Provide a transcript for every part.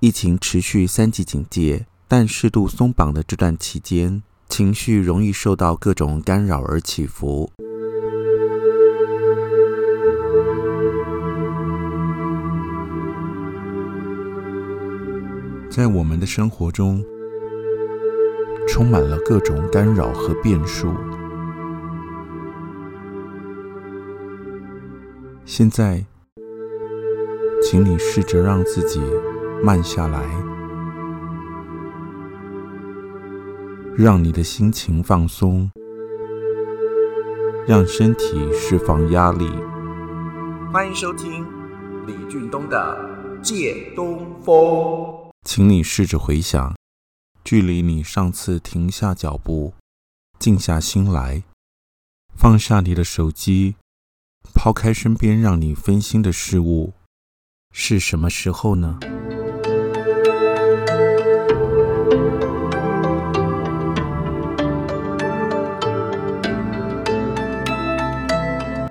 疫情持续三级警戒，但适度松绑的这段期间，情绪容易受到各种干扰而起伏。在我们的生活中，充满了各种干扰和变数。现在，请你试着让自己慢下来，让你的心情放松，让身体释放压力。欢迎收听李俊东的《借东风》。请你试着回想，距离你上次停下脚步、静下心来、放下你的手机、抛开身边让你分心的事物，是什么时候呢？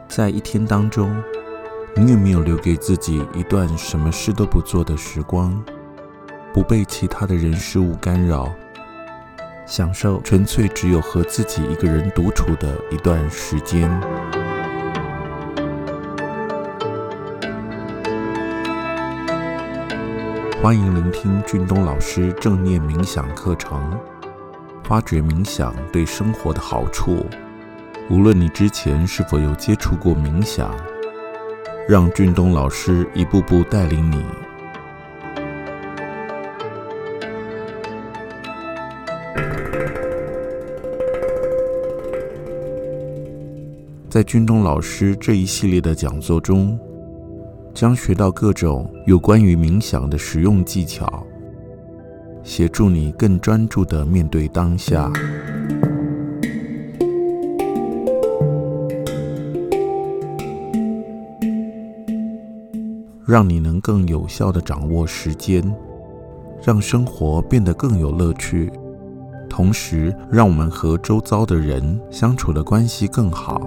在一天当中，你有没有留给自己一段什么事都不做的时光，不被其他的人事物干扰，享受。纯粹只有和自己一个人独处的一段时间？欢迎聆听俊东老师正念冥想课程，发掘冥想对生活的好处。无论你之前是否有接触过冥想，让俊东老师一步步带领你。在俊东老师这一系列的讲座中，将学到各种有关于冥想的实用技巧，协助你更专注地面对当下，让你能更有效地掌握时间，让生活变得更有乐趣，同时让我们和周遭的人相处的关系更好。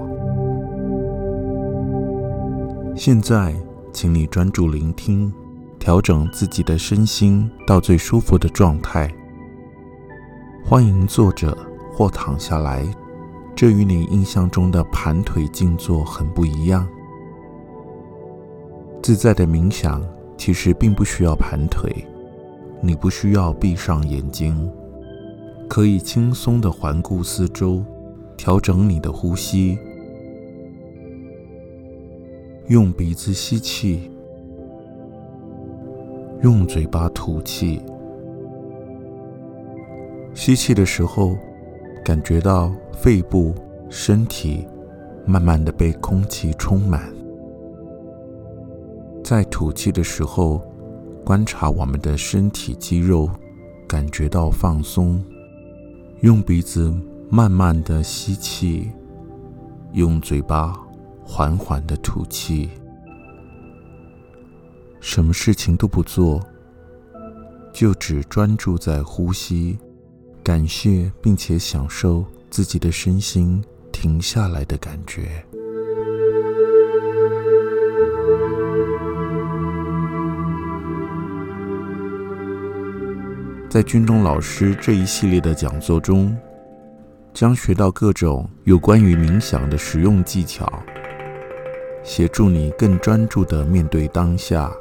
现在。请你专注聆听，调整自己的身心到最舒服的状态。欢迎坐着或躺下来，这与你印象中的盘腿静坐很不一样。自在的冥想其实并不需要盘腿，你不需要闭上眼睛，可以轻松地环顾四周，调整你的呼吸。用鼻子吸气，用嘴巴吐气。吸气的时候，感觉到肺部、身体慢慢的被空气充满。在吐气的时候，观察我们的身体肌肉，感觉到放松。用鼻子慢慢的吸气，用嘴巴。缓缓的吐气，什么事情都不做，就只专注在呼吸，感谢并且享受自己的身心停下来的感觉。在军中老师这一系列的讲座中，将学到各种有关于冥想的实用技巧。协助你更专注地面对当下。